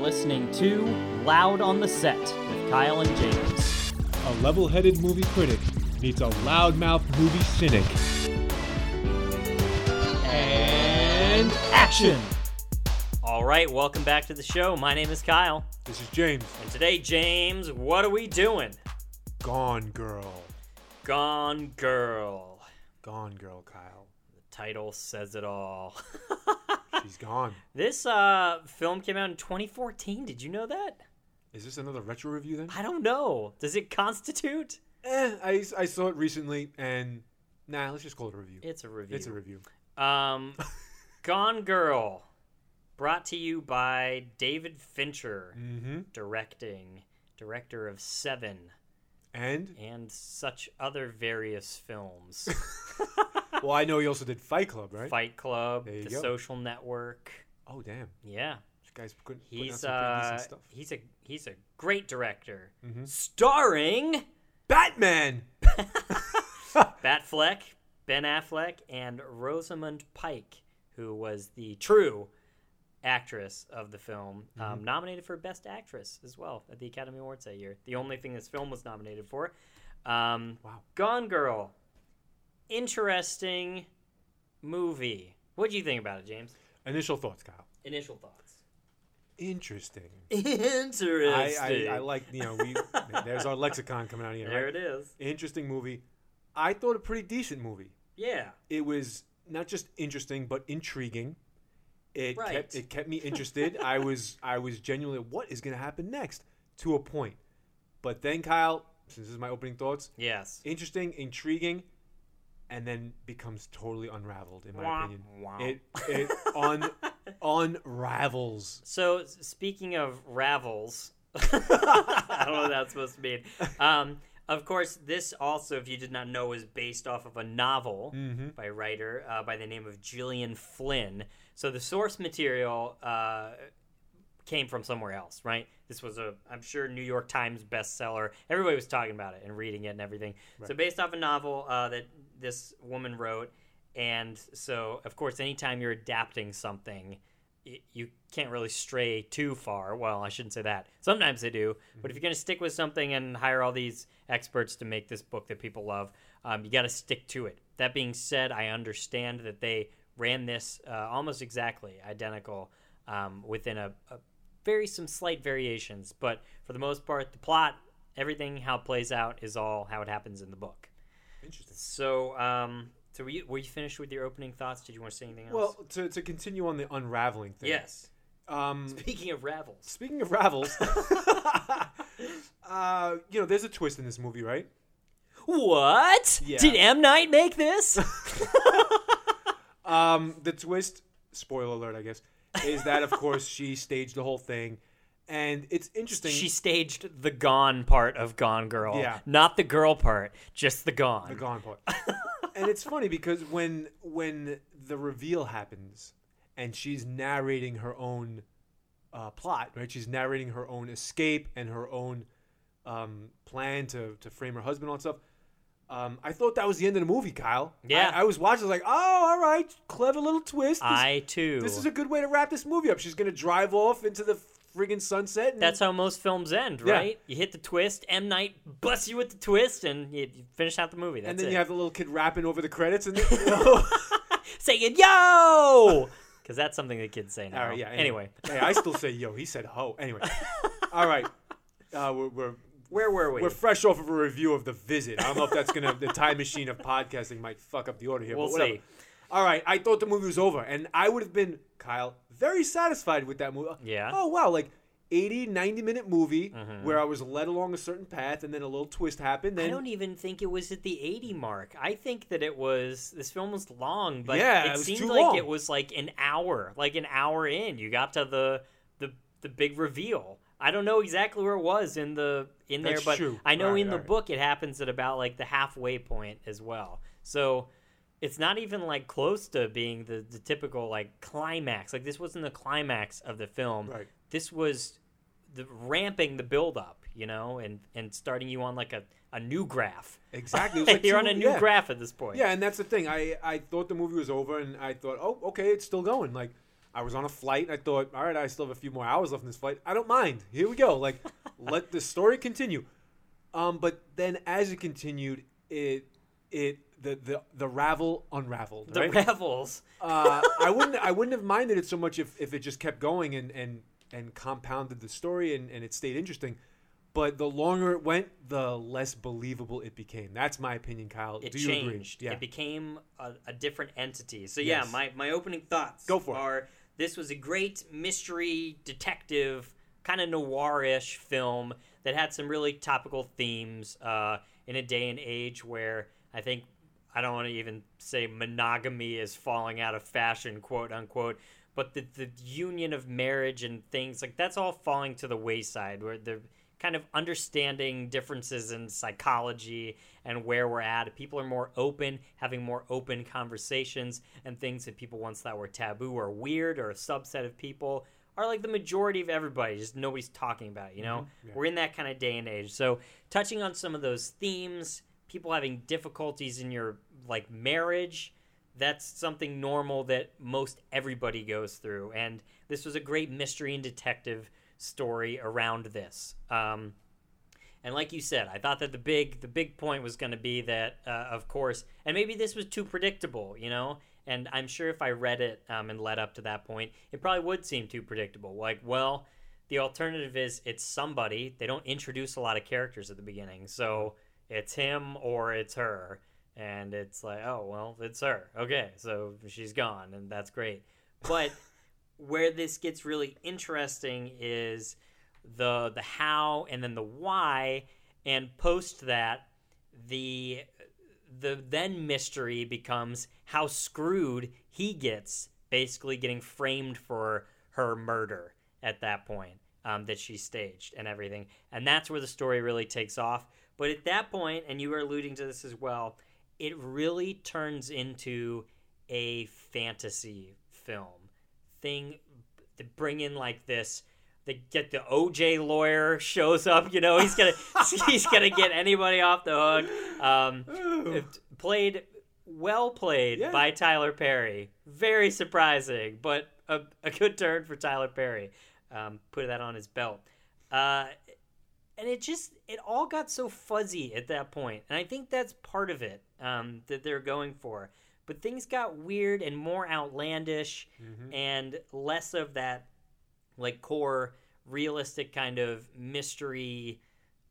listening to Loud on the Set with Kyle and James. A level headed movie critic meets a loudmouth movie cynic. And action! All right, welcome back to the show. My name is Kyle. This is James. And today, James, what are we doing? Gone Girl. Gone Girl. Gone Girl, Kyle. The title says it all. She's gone. this uh, film came out in 2014. Did you know that? Is this another retro review then? I don't know. Does it constitute? Eh, I, I saw it recently and nah, let's just call it a review. It's a review. It's a review. Um, Gone Girl, brought to you by David Fincher, Mm-hmm. directing, director of Seven And and such other various films. well, I know he also did Fight Club, right? Fight Club, The go. Social Network. Oh damn, Yeah, this guy's out he's some uh, stuff. he's a he's a great director, Mhm. starring Batman. Batfleck, Ben Affleck, and Rosamund Pike, who was the true actress of the film, Mm-hmm. um, nominated for Best Actress as well at the Academy Awards that year. The only thing this film was nominated for. Um, Wow. Gone Girl. Interesting movie. What do you think about it, James? Initial thoughts, Kyle. Initial thoughts. Interesting. Interesting. I, I, I like you know we there's our lexicon coming out here. there Right? it is. Interesting movie. I thought a pretty decent movie. Yeah. It was not just interesting but intriguing. It Right. kept it kept me interested. I was I was genuinely what is going to happen next to a point. But then Kyle, since this is my opening thoughts, Yes. interesting, intriguing, and then becomes totally unraveled in my Wah, opinion. wah. It it un unravels. So speaking of ravels, I don't know what that's supposed to mean. Um, of course, this also, if you did not know, is based off of a novel Mm-hmm. by a writer uh, by the name of Gillian Flynn. So the source material uh, came from somewhere else, right? This was a, I'm sure, New York Times bestseller. Everybody was talking about it and reading it and everything. So based off a novel uh, that this woman wrote, and so of course, anytime you're adapting something, you can't really stray too far. Well, I shouldn't say that. Sometimes they do, but if you're going to stick with something and hire all these experts to make this book that people love, um, you got to stick to it. That being said, I understand that they ran this uh, almost exactly identical um, within a, a very some slight variations, but for the most part, the plot, everything how it plays out is all how it happens in the book. Interesting. So, um, so were you, were you finished with your opening thoughts? Did you want to say anything else? Well, to, to continue on the unraveling thing. yes. Um, Speaking of ravels, speaking of ravels, uh, you know, there's a twist in this movie, right? what Yeah. did M Night make this? Um, the twist, spoiler alert, I guess, is that of course she staged the whole thing, and it's interesting. she staged the gone part of Gone Girl, Yeah. not the girl part, just the gone. the gone part, and it's funny because when when the reveal happens, and she's narrating her own uh, plot, right? She's narrating her own escape and her own um, plan to to frame her husband on stuff. Um, I thought that was the end of the movie, Kyle. Yeah. I, I was watching, I was like, oh, all right, clever little twist. This- I too. This is a good way to wrap this movie up. She's gonna drive off into the friggin' sunset. And That's how most films end, Yeah. right? You hit the twist, M Night busts you with the twist, and you, you finish out the movie. That's and then it. you have the little kid rapping over the credits, and saying "Yo," because that's something the kids say now. all right, yeah. Anyway, hey, I still say yo. He said ho. Anyway, all right. Uh, we're, we're where were we? we're fresh off of a review of the visit. I don't know if that's gonna the time machine of podcasting might fuck up the order here. We'll but whatever. see. All right, I thought the movie was over, and I would have been Kyle very satisfied with that movie. Yeah. Oh wow, like 80, 90 minute movie Mhm. where I was led along a certain path, and then a little twist happened. Then I don't even think it was at the 80 mark. I think that it was this film was long, but Yeah, it, it seemed like long. it was like an hour, like an hour in. You got to the the the big reveal. I don't know exactly where it was in the in there, That's but true. I know Alright, in the book it happens at about like the halfway point as well. So it's not even like close to being the, the typical like climax. Like this wasn't the climax of the film. Right. This was the ramping the build up, you know, and and starting you on like a, a new graph. Exactly. Like You're two- on a new yeah. graph at this point. Yeah, and that's the thing. I I thought the movie was over, and I thought, oh, okay, it's still going. Like, I was on a flight and I thought, all right, I still have a few more hours left in this flight. I don't mind. Here we go. Like, let the story continue. Um, but then as it continued, it it the the the ravel unraveled. The right? Ravels. uh, I wouldn't I wouldn't have minded it so much if, if it just kept going and, and, and compounded the story and, and it stayed interesting. But the longer it went, the less believable it became. That's my opinion, Kyle. It Do you changed. agree? Yeah. It became a, a different entity. So yeah, Yes. my, my opening thoughts Go for it. are this was a great mystery detective kind of noirish film that had some really topical themes uh, in a day and age where I think I don't want to even say monogamy is falling out of fashion, quote unquote, but the the union of marriage and things like that's all falling to the wayside where they're kind of understanding differences in psychology and where we're at. People are more open, having more open conversations, and things that people once thought were taboo or weird or a subset of people are like the majority of everybody. Just nobody's talking about it, you know? Mm-hmm. Yeah. We're in that kind of day and age. So, touching on some of those themes, people having difficulties in your like marriage, that's something normal that most everybody goes through. And this was a great mystery and detective story around this. Um, and like you said, I thought that the big the big point was going to be that, uh, of course, and maybe this was too predictable, you know. And I'm sure if I read it um, and led up to that point, it probably would seem too predictable. Like, well, the alternative is it's somebody. They don't introduce a lot of characters at the beginning, so it's him or it's her, and it's like, oh well, it's her. Okay, so she's gone, and that's great. But where this gets really interesting is the the how and then the why and post that the the then mystery becomes how screwed he gets basically getting framed for her murder at that point um, that she staged and everything and that's where the story really takes off but at that point and you were alluding to this as well it really turns into a fantasy film thing to bring in like this they get the OJ lawyer shows up. You know, he's gonna he's gonna get anybody off the hook. Um, played well played Yeah. by Tyler Perry. Very surprising, but a, a good turn for Tyler Perry. Um, put that on his belt. Uh, and it just it all got so fuzzy at that point, and I think that's part of it um, that they're going for. But things got weird and more outlandish, Mhm. and less of that like core realistic kind of mystery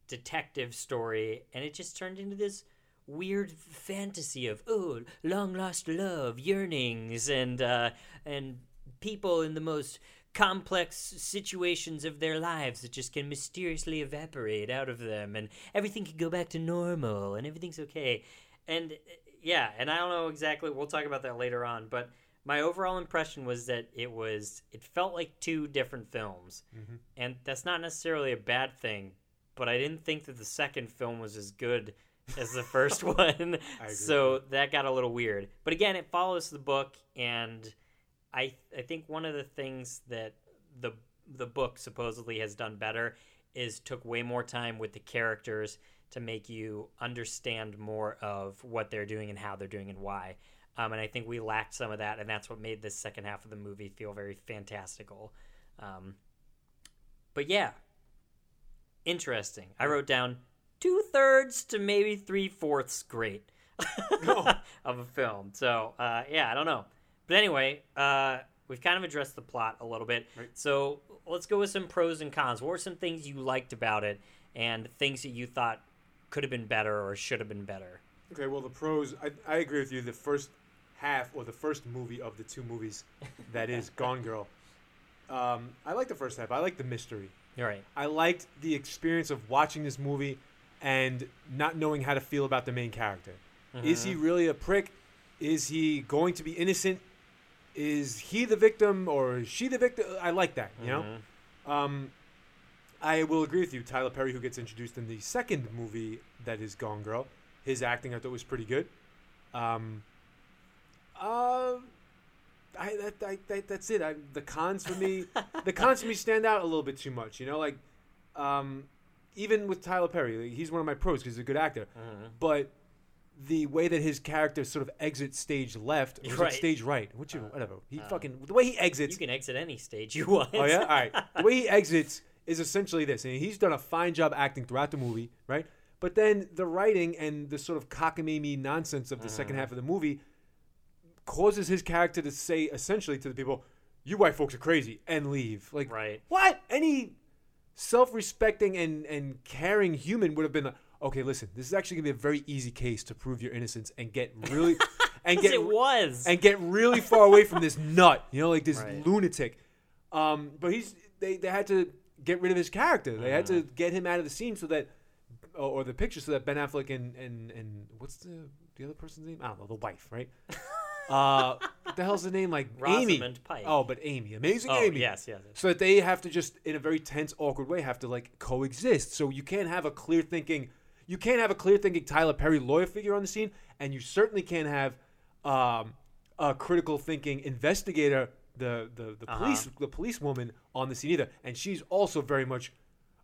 detective story and it just turned into this weird fantasy of oh long lost love yearnings and uh and people in the most complex situations of their lives that just can mysteriously evaporate out of them and everything can go back to normal and everything's okay. And yeah and i don't know exactly we'll talk about that later on but my overall impression was that it was it felt like two different films. Mhm. and that's not necessarily a bad thing but i didn't think that the second film was as good as the first one. So that got a little weird. But again it follows the book and i i think one of the things that the the book supposedly has done better is took way more time with the characters to make you understand more of what they're doing and how they're doing and why um, and I think we lacked some of that, and that's what made this second half of the movie feel very fantastical. Um, but yeah, interesting. I wrote down two thirds to maybe three fourths great Oh. of a film. So uh, yeah, I don't know. But anyway, uh, we've kind of addressed the plot a little bit. Right. So let's go with some pros and cons. What were some things you liked about it, and things that you thought could have been better or should have been better? Okay, well, the pros, I, I agree with you. The first half or the first movie of the two movies that is Gone Girl, um, I like the first half. I like the mystery. You're right. I liked the experience of watching this movie and not knowing how to feel about the main character. Is he really a prick? Is he going to be innocent? Is he the victim or is she the victim? I like that, you know? Mhm. Um, I will agree with you. Tyler Perry, who gets introduced in the second movie that is Gone Girl, his acting I thought was pretty good. Um, uh, I, that, I, that, that's it. I, the cons for me, the cons for me stand out a little bit too much. You know, like um, even with Tyler Perry, like, he's one of my pros because he's a good actor. Mhm. But the way that his character sort of exits stage left, or Right. stage right, which whatever. He uh, fucking the way he exits. You can exit any stage you want. Oh yeah, all right. The way he exits is essentially this, and he's done a fine job acting throughout the movie, right? But then the writing and the sort of cockamamie nonsense of the second half of the movie causes his character to say essentially to the people, "You white folks are crazy," and leave. Like Right. what? Any self-respecting and and caring human would have been like, "Okay, listen, this is actually gonna be a very easy case to prove your innocence and get really and get it was. and get really far away from this nut, you know, like this Right. lunatic. Um, but he's they, they had to get rid of his character. They had Mm-hmm. to get him out of the scene so that or, the picture so that Ben Affleck and and and what's the the other person's name? I don't know, the wife, right? uh, what the hell's the name? Like Amy. Pike. Oh, but Amy, amazing oh Amy. yes, yes. yes. So that they have to just, in a very tense, awkward way, have to like coexist. So you can't have a clear thinking, you can't have a clear thinking Tyler Perry lawyer figure on the scene, and you certainly can't have um, a critical thinking investigator, the the, the Uh-huh. police the police woman on the scene either. And she's also very much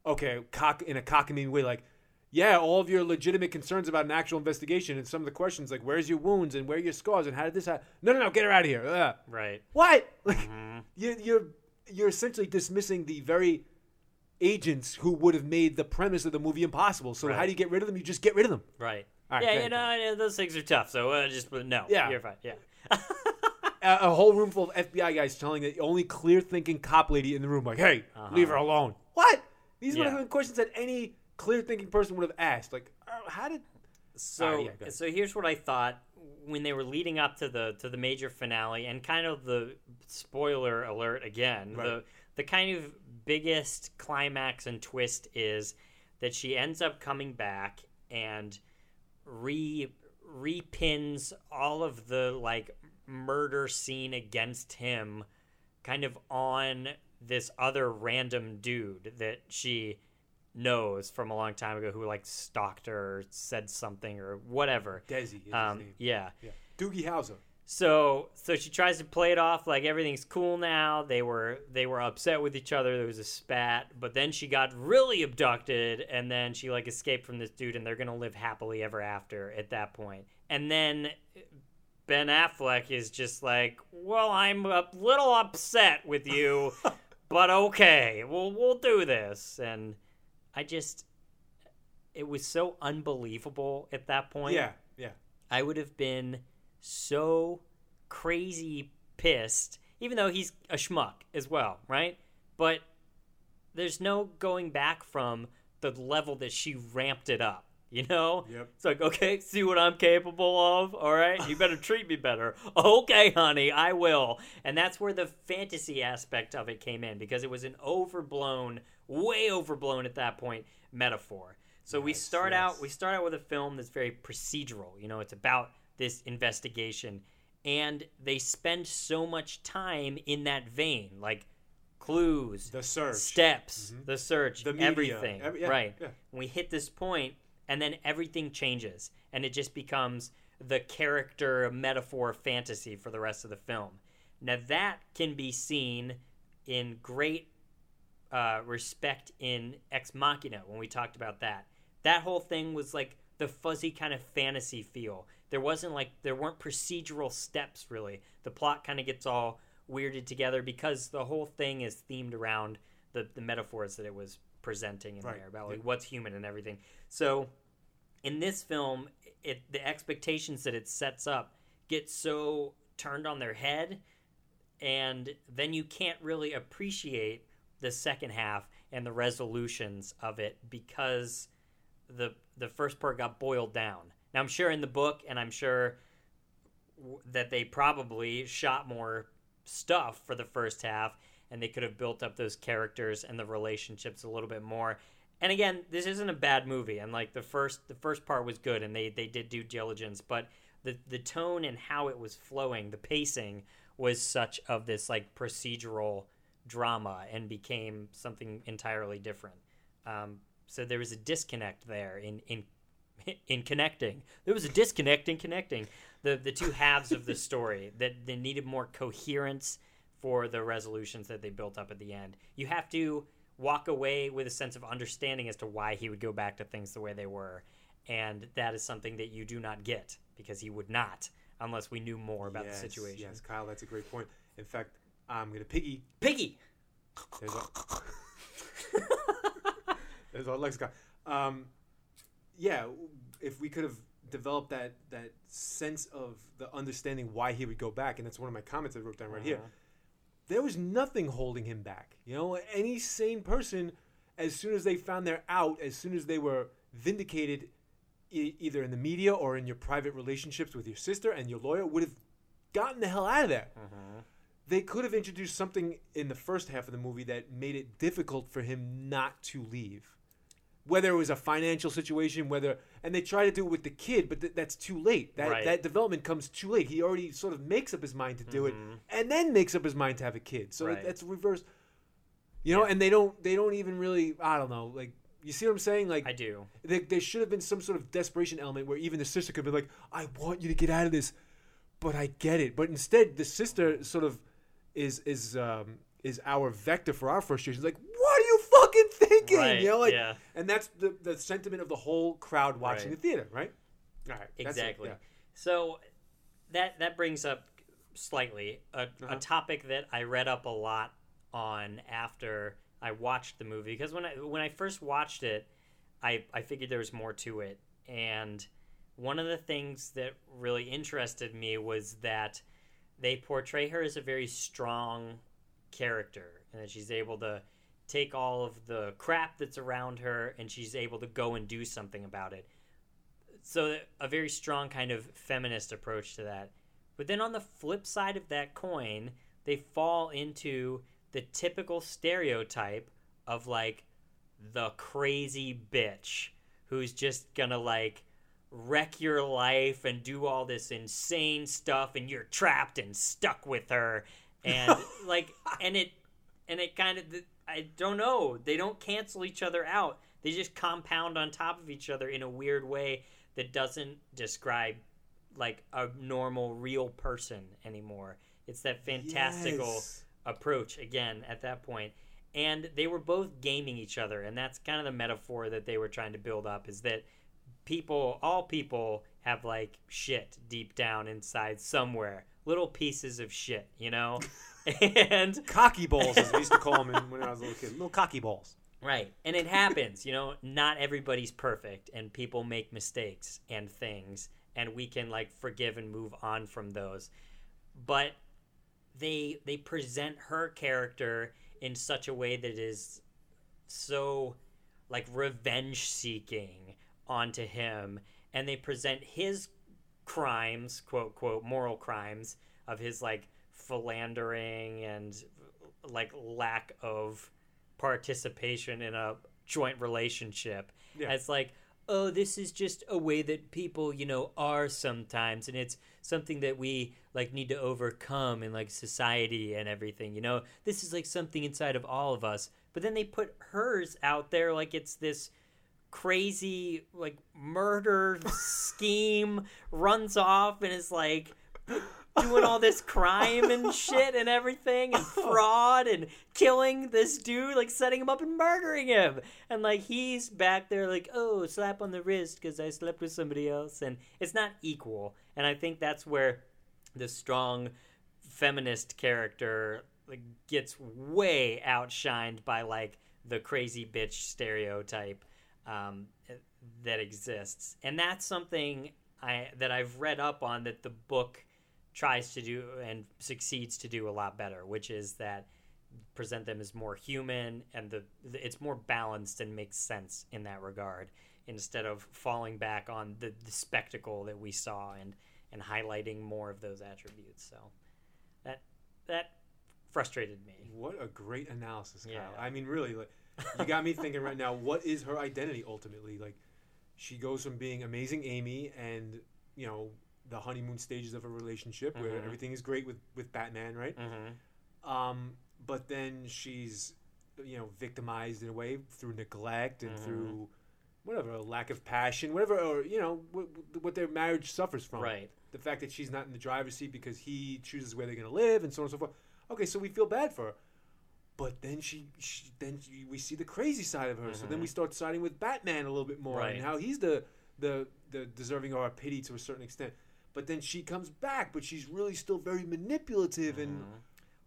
okay, cock in a cockamamie way, like. Yeah, all of your legitimate concerns about an actual investigation and some of the questions like where's your wounds and where are your scars and how did this happen? No, no, no, get her out of here. Ugh. Right. What? Like Mm-hmm. you're you're you're essentially dismissing the very agents who would have made the premise of the movie impossible. So how do you get rid of them? You just get rid of them. Right. Right, yeah, you know, those things are tough. So uh, just no. Yeah. You're fine. Yeah. A, whole room full of FBI guys telling the only clear thinking cop lady in the room, like, "Hey, leave her alone." What? These Uh-huh. Yeah. were the questions that any clear thinking person would have asked. Like, uh, how did? So, yeah, so here's what I thought when they were leading up to the to the major finale, and kind of the spoiler alert again. Right. The the kind of biggest climax and twist is that she ends up coming back and re repins all of the like murder scene against him kind of on this other random dude that she knows from a long time ago who like stalked her or said something or whatever. Desi is his Um, name. yeah. Yeah. Doogie Howser. So so she tries to play it off like everything's cool now. They were they were upset with each other. There was a spat, but then she got really abducted and then she like escaped from this dude and they're going to live happily ever after at that point. And then Ben Affleck is just like, "Well, I'm a little upset with you, but okay. We'll we'll do this." And I just it was so unbelievable at that point. Yeah, yeah. I would have been so crazy pissed, even though he's a schmuck as well, right? But there's no going back from the level that she ramped it up. You know? Yep. It's like, okay, see what I'm capable of? All right, you better treat me better. Okay, honey, I will. And that's where the fantasy aspect of it came in because it was an overblown, way overblown at that point metaphor. So we start yes. out we start out with a film that's very procedural. You know, it's about this investigation, and they spend so much time in that vein, like clues, The search. steps, the search, The media, everything. every- yeah, right. yeah. We hit this point, and then everything changes, and it just becomes the character metaphor fantasy for the rest of the film. Now that can be seen in great uh, respect in Ex Machina when we talked about that. That whole thing was like the fuzzy kind of fantasy feel. There wasn't like there weren't procedural steps really. The plot kind of gets all weirded together because the whole thing is themed around the the metaphors that it was presenting in Right. there about like what's human and everything. So in this film, it the expectations that it sets up get so turned on their head and then you can't really appreciate the second half and the resolutions of it because the the first part got boiled down. Now I'm sure in the book, and I'm sure that they probably shot more stuff for the first half, and they could have built up those characters and the relationships a little bit more. And again, this isn't a bad movie, and like the first the first part was good, and they they did due diligence, but the the tone and how it was flowing, the pacing was such of this like procedural drama and became something entirely different. Um, so there was a disconnect there in in in connecting. There was a disconnect in connecting the the two halves of the story that they needed more coherence for the resolutions that they built up at the end. You have to walk away with a sense of understanding as to why he would go back to things the way they were. and that is something that you do not get because he would not unless we knew more about yes, the situation. Yes, Kyle, that's a great point. In fact, I'm gonna piggy. Piggy. There's our, there's our lexicon. Um, yeah, if we could have developed that that sense of the understanding why he would go back, and that's one of my comments I wrote down right here. Uh-huh. There was nothing holding him back. You know, any sane person, as soon as they found their out, as soon as they were vindicated, e- either in the media or in your private relationships with your sister and your lawyer, would have gotten the hell out of there Uh-huh. they could have introduced something in the first half of the movie that made it difficult for him not to leave. Whether it was a financial situation, whether and they try to do it with the kid, but th- that's too late. That Right. that development comes too late. He already sort of makes up his mind to do it, Mhm. and then makes up his mind to have a kid. So Right. that's reverse. You know, Yeah. and they don't they don't even really I don't know like you see what I'm saying like I do. there, there should have been some sort of desperation element where even the sister could be like, I want you to get out of this, but I get it. But instead, the sister sort of is is um, is our vector for our frustrations. Like, what are you fucking thinking? Right, You know, like, yeah. and that's the, the sentiment of the whole crowd watching Right. the theater, right? All right, Exactly. yeah. So that that brings up slightly a, Uh-huh. a topic that I read up a lot on after I watched the movie because when I when I first watched it, I I figured there was more to it, and one of the things that really interested me was that they portray her as a very strong character and that she's able to take all of the crap that's around her and she's able to go and do something about it. So a very strong kind of feminist approach to that. But then on the flip side of that coin they fall into the typical stereotype of like the crazy bitch who's just gonna like wreck your life and do all this insane stuff and you're trapped and stuck with her. And like and it and it kind of i don't know they don't cancel each other out they just compound on top of each other in a weird way that doesn't describe like a normal real person anymore it's that fantastical Yes. approach again at that point. point and they were both gaming each other and that's kind of the metaphor that they were trying to build up is that people all people have like shit deep down inside somewhere little pieces of shit you know and Cocky balls, as we used to call them when I was a little kid. Little cocky balls. Right. And it happens, you know, not everybody's perfect and people make mistakes and things and we can like forgive and move on from those. But they they present her character in such a way that is so like revenge seeking onto him and they present his crimes, quote quote moral crimes of his like philandering and like lack of participation in a joint relationship. Yeah. as like oh this is just a way that people you know are sometimes and it's something that we like need to overcome in like society and everything you know? This is like something inside of all of us. But then they put hers out there like it's this crazy like murder scheme runs off and is like doing all this crime and shit and everything and fraud and killing this dude like setting him up and murdering him. And like he's back there like oh slap on the wrist because i slept with somebody else. And it's not equal. And i think that's where the strong feminist character like gets way outshined by like the crazy bitch stereotype um, that exists, and that's something I that I've read up on that the book tries to do and succeeds to do a lot better, which is that present them as more human and the, it's more balanced and makes sense in that regard instead of falling back on the, the spectacle that we saw and and highlighting more of those attributes. So that that frustrated me. What a great analysis, Kyle. Yeah. I mean, really, like, you got me thinking right now. What is her identity ultimately? Like, she goes from being amazing Amy and you know the honeymoon stages of a relationship where Mhm. everything is great with with Batman, right? Mm-hmm. Um, but then she's you know victimized in a way through neglect and Mhm. through whatever a lack of passion, whatever, or you know what, what their marriage suffers from. Right. The fact that she's not in the driver's seat because he chooses where they're going to live and so on and so forth. Okay, so we feel bad for her. But then she, she then she, we see the crazy side of her. So then we mm-hmm. start siding with Batman a little bit more Right. and how he's the the the deserving of our pity to a certain extent. But then she comes back, but she's really still very manipulative and. Mm-hmm.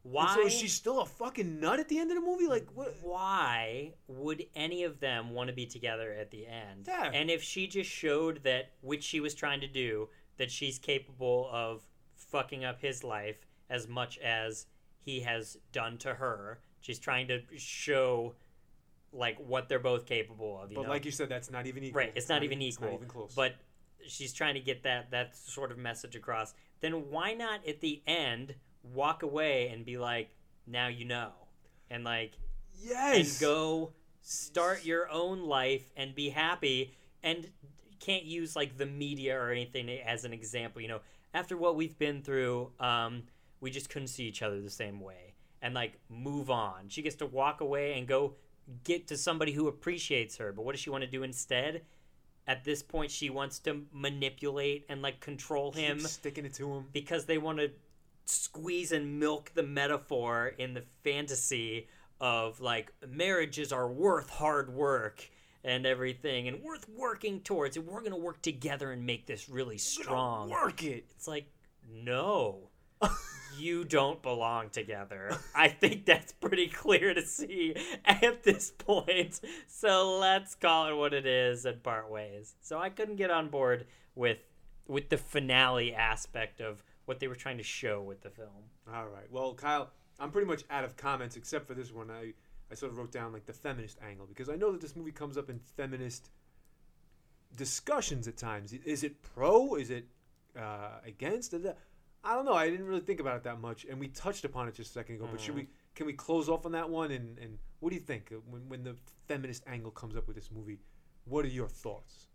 and Why? so is she still a fucking nut at the end of the movie? Like what? why would any of them want to be together at the end? Yeah. And if she just showed that, which she was trying to do, that she's capable of fucking up his life as much as he has done to her, she's trying to show like what they're both capable of. You But know? like you said, that's not even equal. right, it's not, even It's equal. not even close. But she's trying to get that that sort of message across. Then why not at the end walk away and be like, now you know, and like yes, and go start your own life and be happy and can't use like the media or anything as an example you know after what we've been through um, we just couldn't see each other the same way and like move on she gets to walk away and go get to somebody who appreciates her but what does she want to do instead at this point she wants to manipulate and like control Keep him sticking it to him. because they want to squeeze and milk the metaphor in the fantasy of like marriages are worth hard work and everything and worth working towards and we're going to work together and make this really strong. Work it. It's like no. You don't belong together. I think that's pretty clear to see at this point. So let's call it what it is and part ways. So I couldn't get on board with with the finale aspect of what they were trying to show with the film. All right. Well, Kyle, I'm pretty much out of comments except for this one. I, I sort of wrote down like the feminist angle because I know that this movie comes up in feminist discussions at times. Is it pro? Is it uh, against? I don't know. I didn't really think about it that much, and we touched upon it just a second ago. But should we? Can we close off on that one? And, and what do you think uh, when when the feminist angle comes up with this movie? What are your thoughts?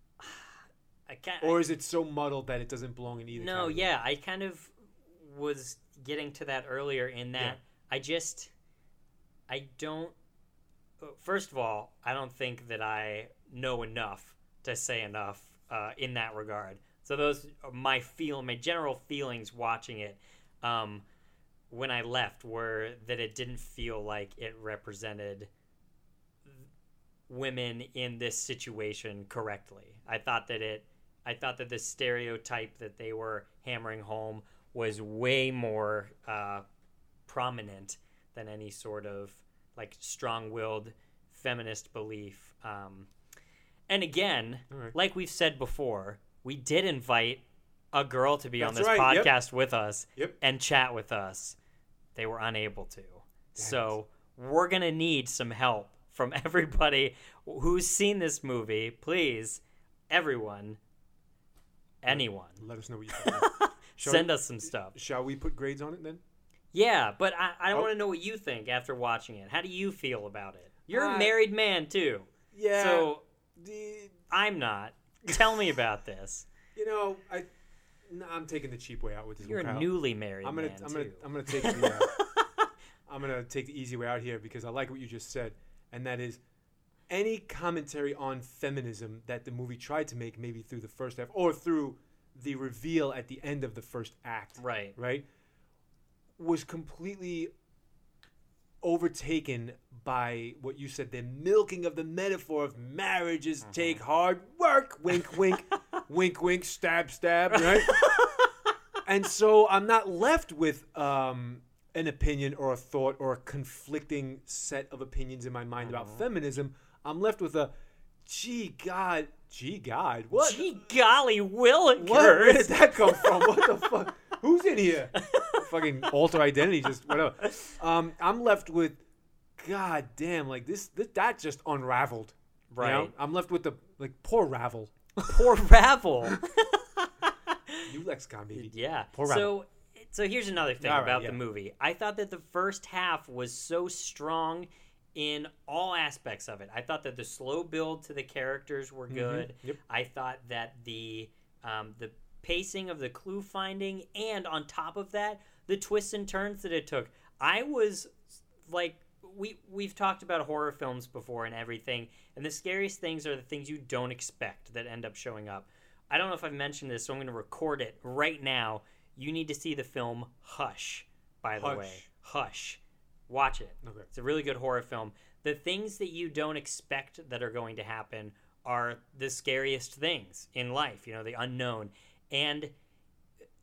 I can't, Or is it so muddled that it doesn't belong in either? No, category? yeah, I kind of was getting to that earlier in that Yeah. I just I don't uh, first of all, I don't think that I know enough to say enough uh, in that regard. So those are my feel my general feelings watching it um, when I left were that it didn't feel like it represented women in this situation correctly. I thought that it I thought that the stereotype that they were hammering home was way more uh, prominent than any sort of like strong-willed feminist belief. Um, and again, right. like we've said before, we did invite a girl to be on this right, yep. podcast with us Yep. and chat with us. They were unable to. So we're going to need some help from everybody who's seen this movie. Please, everyone, anyone, Let us know what you think. Send us some stuff. Shall we put grades on it then? Yeah, but I, I Oh. want to know what you think after watching it. How do you feel about it? You're a married man, too. Yeah. So the, I'm not. Tell me about this. you know, I, no, I'm taking the cheap way out with this. You're one, a newly married I'm gonna, man, I'm gonna, too. I'm gonna take the, uh, I'm gonna take the easy way out here because I like what you just said, and that is any commentary on feminism that the movie tried to make, maybe through the first half or through the reveal at the end of the first act, right. right, was completely overtaken by what you said the milking of the metaphor of marriages take hard work wink wink wink wink stab stab right and so i'm not left with um, an opinion or a thought or a conflicting set of opinions in my mind about feminism i'm left with a gee god gee god what Gee golly, Willikers. Where did that come from? What the fuck? Who's in here? Fucking alter identity, just whatever. Um, I'm left with, god damn, like this, this that just unraveled. you know? Right. I'm left with the like poor ravel. Poor Ravel. New lexicon, baby. Yeah. Poor so so here's another thing right, about yeah. the movie. I thought that the first half was so strong in all aspects of it. I thought that the slow build to the characters were good. Mm-hmm. Yep. I thought that the um, the pacing of the clue finding and on top of that, the twists and turns that it took. I was like we we've talked about horror films before and everything, and the scariest things are the things you don't expect that end up showing up. I don't know if I've mentioned this, so I'm going to record it right now. You need to see the film Hush, by the Hush. way. Hush. Watch it. Okay. It's a really good horror film. The things that you don't expect that are going to happen are the scariest things in life, you know, the unknown. And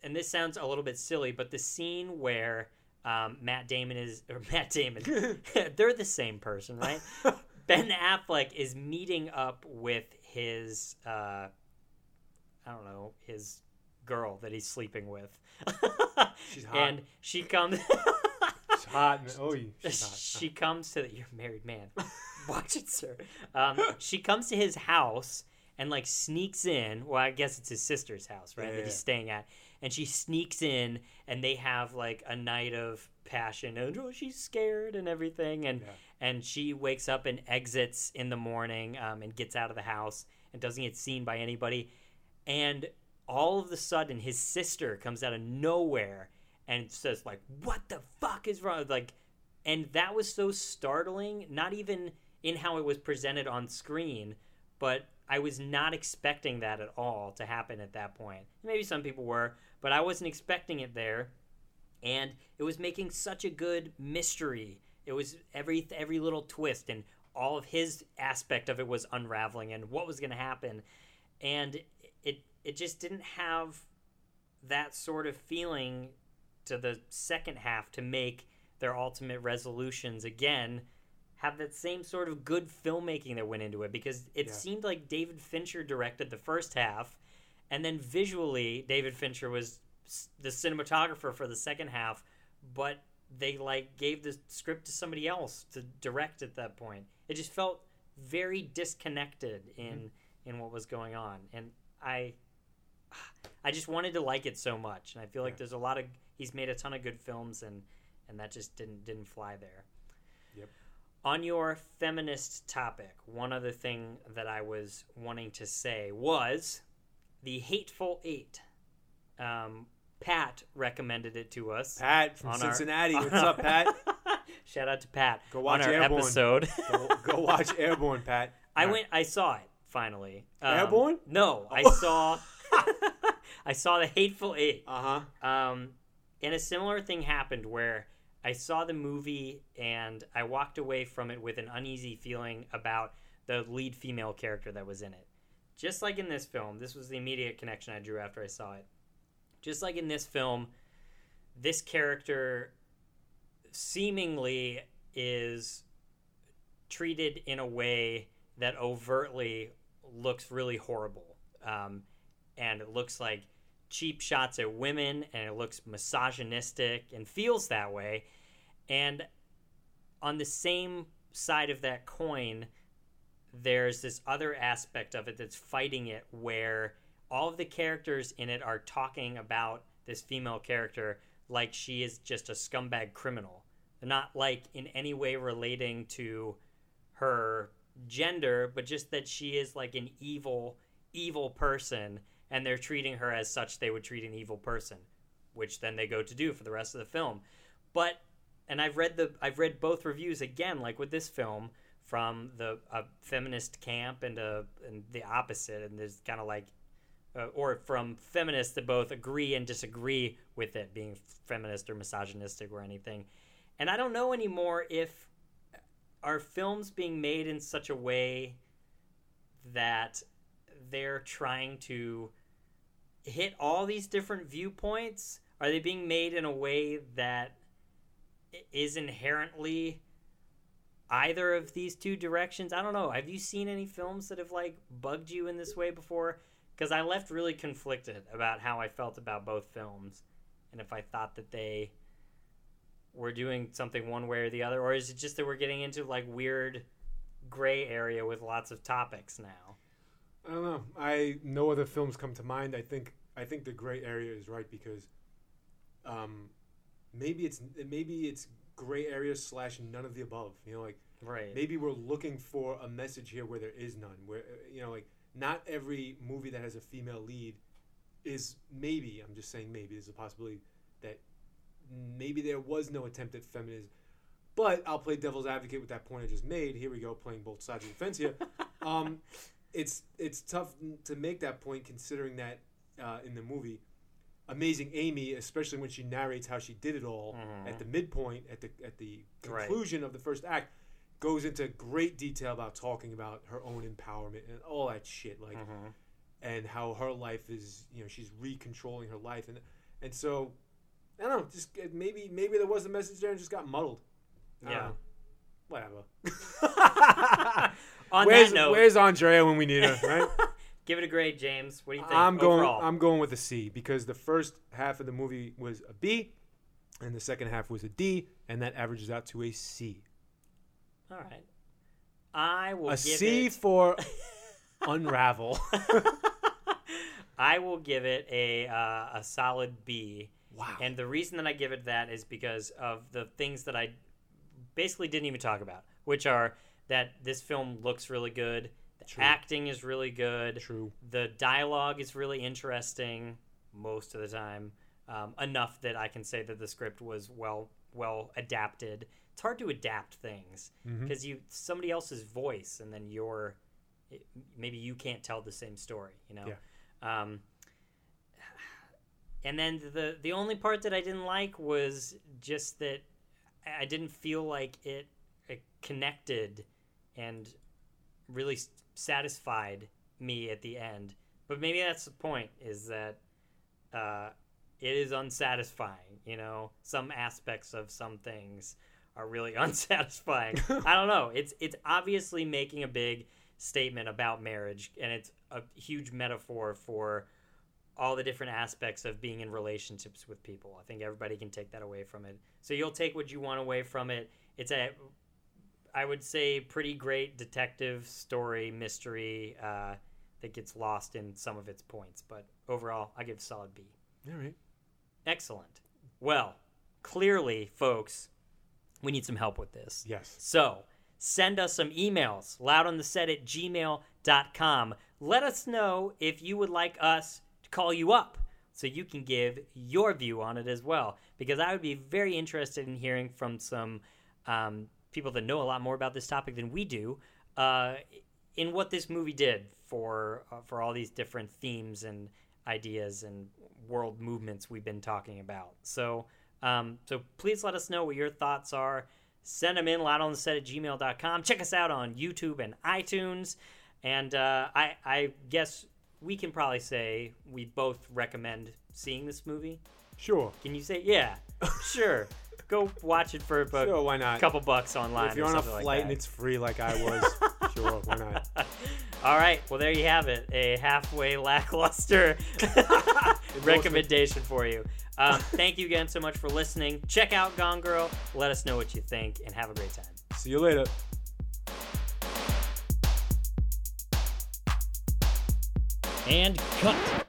and this sounds a little bit silly, but the scene where um, Matt Damon is or Matt Damon, they're the same person, right? ben Affleck is meeting up with his uh, I don't know his girl that he's sleeping with. She's hot. and she comes. She's hot. And, oh, she's hot. she comes to the, you're a married man. Watch it, sir. Um, she comes to his house and like sneaks in. Well, I guess it's his sister's house, right? Yeah, that he's staying at. And she sneaks in, and they have like a night of passion. And oh, she's scared and everything. And Yeah. and she wakes up and exits in the morning um, and gets out of the house and doesn't get seen by anybody. And all of a sudden, his sister comes out of nowhere and says like, "What the fuck is wrong?" Like, and that was so startling. Not even in how it was presented on screen, but I was not expecting that at all to happen at that point. Maybe some people were, but I wasn't expecting it there and it was making such a good mystery. It was every every little twist and all of his aspect of it was unraveling and what was going to happen, and it it just didn't have that sort of feeling to the second half to make their ultimate resolutions again have that same sort of good filmmaking that went into it because it Yeah. seemed like David Fincher directed the first half and then visually David Fincher was the cinematographer for the second half but they like gave the script to somebody else to direct at that point. It just felt very disconnected in mm-hmm. in what was going on. And i i just wanted to like it so much. And i feel like Yeah. there's a lot of he's made a ton of good films and and that just didn't didn't fly there. Yep. on your feminist topic one other thing that i was wanting to say was the hateful eight um, pat recommended it to us Pat from on our- Cincinnati. What's up, Pat? shout out to pat Go watch Airborne. episode go, go watch Airborne, Pat. I right. went. I saw it finally. Um, Airborne? No, I Oh. saw. I saw the Hateful Eight. Uh huh. Um, and a similar thing happened where I saw the movie and I walked away from it with an uneasy feeling about the lead female character that was in it. Just like in this film, this was the immediate connection I drew after I saw it. Just like in this film, this character seemingly is treated in a way that overtly looks really horrible. Um, and it looks like cheap shots at women and it looks misogynistic and feels that way. And on the same side of that coin, there's this other aspect of it that's fighting it where all of the characters in it are talking about this female character like she is just a scumbag criminal. They're not like in any way relating to her gender, but just that she is like an evil, evil person, and they're treating her as such they would treat an evil person, which then they go to do for the rest of the film. But and I've read the I've read both reviews again, like with this film from the uh, feminist camp and uh, and the opposite, and there's kind of like. Uh, or from feminists that both agree and disagree with it being feminist or misogynistic or anything. And I don't know anymore if are films being made in such a way that they're trying to hit all these different viewpoints? Are they being made in a way that is inherently either of these two directions? I don't know. Have you seen any films that have like bugged you in this way before? Because I left really conflicted about how I felt about both films and if I thought that they were doing something one way or the other, or is it just that we're getting into like weird gray area with lots of topics now? I don't know. I no other films come to mind. I think I think the gray area is right because, um, maybe it's maybe it's gray area slash none of the above. You know, like Right. maybe we're looking for a message here where there is none. Where uh, you know, like not every movie that has a female lead is maybe. I'm just saying maybe there's a possibility that maybe there was no attempt at feminism. But I'll play devil's advocate with that point I just made. Here we go, playing both sides of the fence here. um, it's it's tough to make that point considering that uh, in the movie, Amazing Amy, especially when she narrates how she did it all Mhm. at the midpoint, at the at the Right. conclusion of the first act, goes into great detail about talking about her own empowerment and all that shit, like, Mhm. and how her life is, you know, she's recontrolling her life, and and so, I don't know, just maybe maybe there was a message there and just got muddled. Yeah. Whatever. On where's that note, Where's Andrea when we need her? Right. give it a grade, James. What do you think I'm going. overall? I'm going with a C because the first half of the movie was a B, and the second half was a D, and that averages out to a C. All right. I will a C it. for Unravel. I will give it a uh, a solid B. wow. And the reason that I give it that is because of the things that I basically didn't even talk about, which are that this film looks really good, True. acting is really good, True. the dialogue is really interesting most of the time, um, enough that I can say that the script was well well adapted. It's hard to adapt things because you somebody else's voice and then your it, maybe you can't tell the same story, you know. Um, and then the the only part that I didn't like was just that I didn't feel like it, it connected and really satisfied me at the end. But maybe that's the point is that uh, it is unsatisfying. You know, some aspects of some things are really unsatisfying. I don't know. It's it's obviously making a big statement about marriage, and it's a huge metaphor for all the different aspects of being in relationships with people. I think everybody can take that away from it. So you'll take what you want away from it. It's a, I would say, pretty great detective story mystery uh, that gets lost in some of its points. But overall, I give solid B. All right. Excellent. Well, clearly, folks, we need some help with this. Yes. So send us some emails, loudontheset at gmail.com. Let us know if you would like us to call you up so you can give your view on it as well. Because I would be very interested in hearing from some um, people that know a lot more about this topic than we do uh, in what this movie did for, uh, for all these different themes and ideas and world movements we've been talking about. So, um, so please let us know what your thoughts are. Send them in loud on the set at gmail.com check us out on youtube and itunes. And uh, I, I guess we can probably say we both recommend seeing this movie. Sure. can you say yeah sure go watch it for a Sure. Why not? couple bucks online if you're or on a something like flight and it's free, like I was, sure. Why not? all right well there you have it a halfway lackluster recommendation for you um, thank you again so much for listening check out gone girl let us know what you think and have a great time See you later. and cut